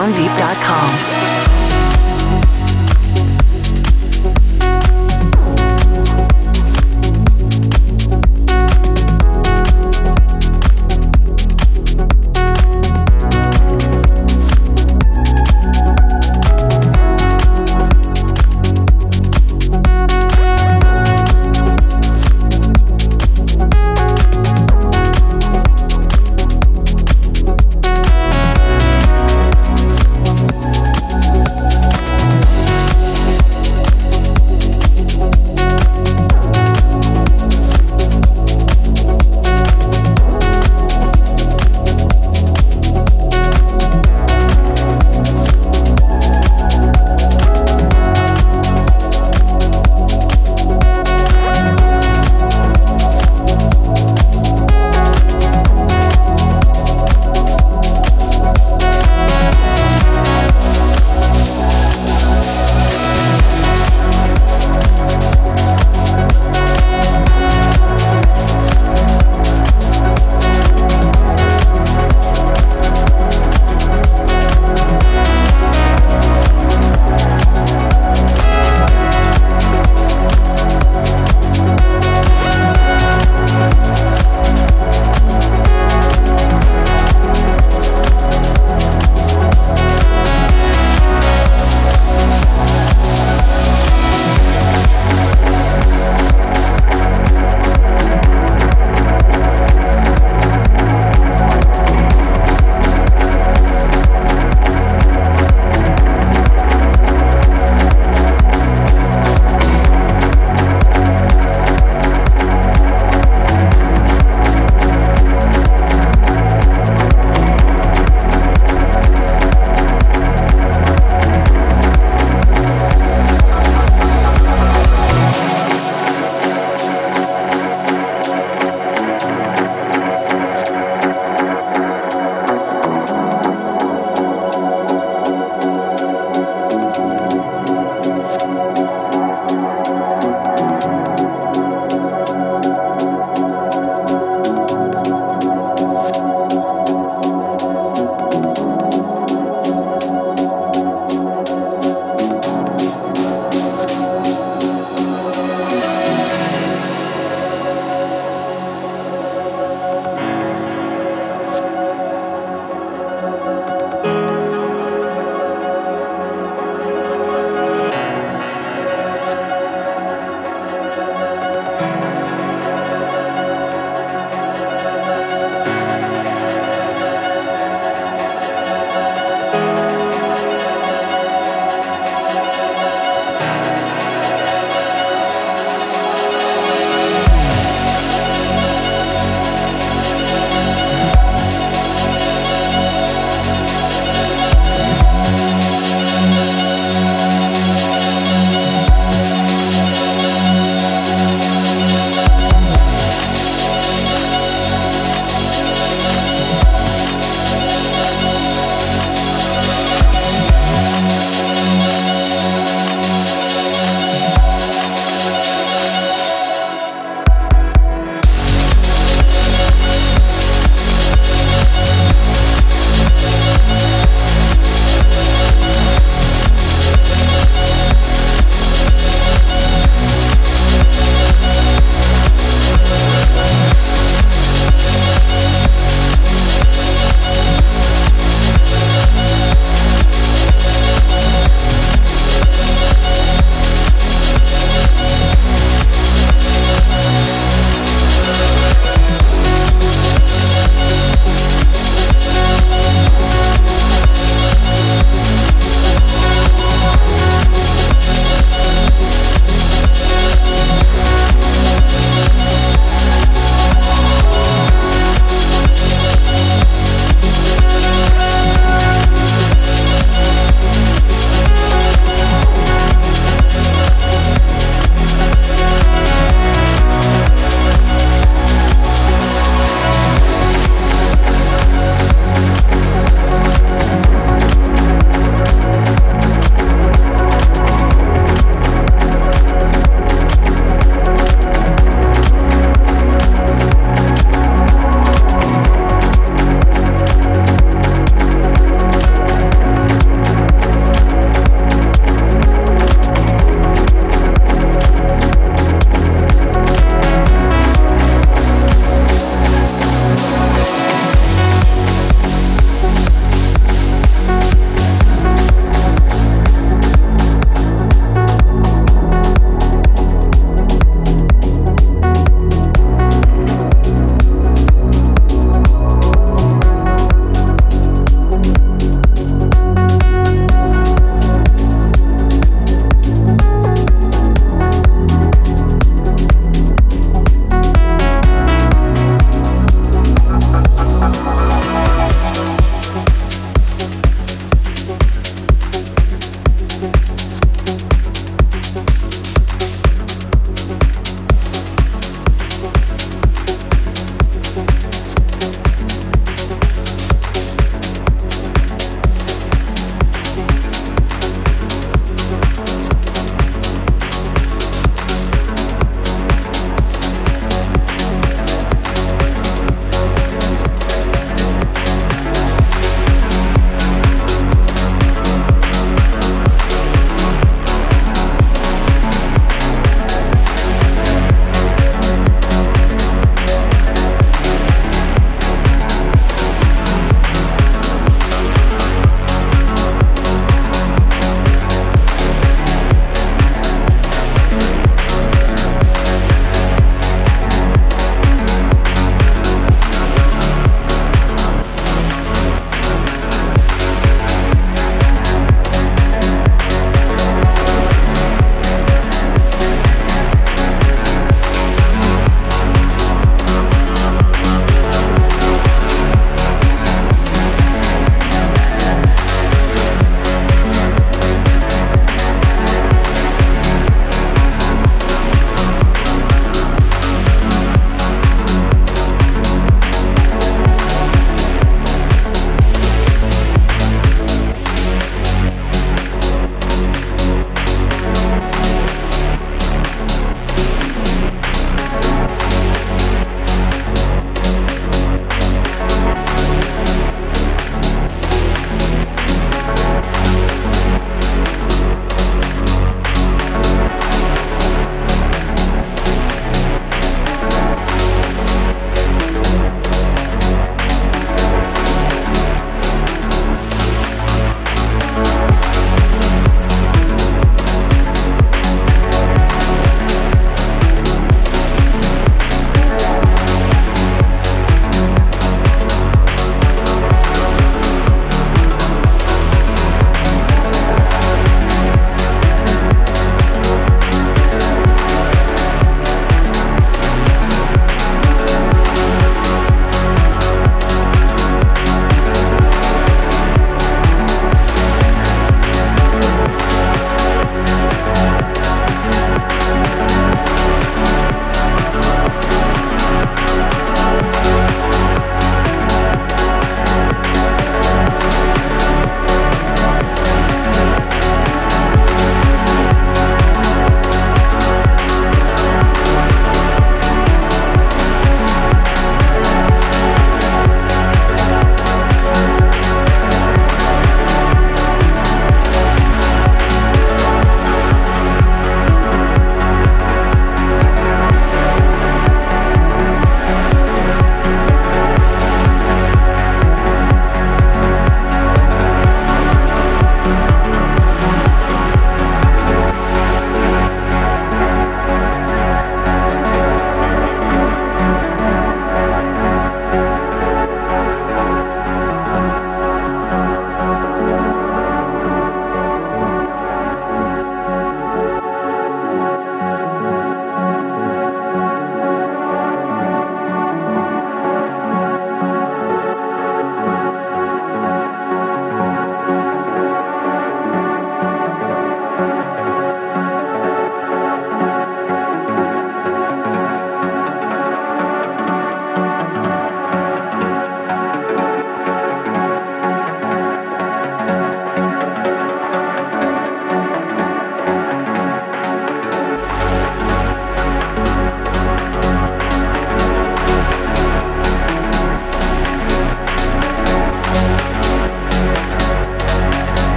SoundDeep.com.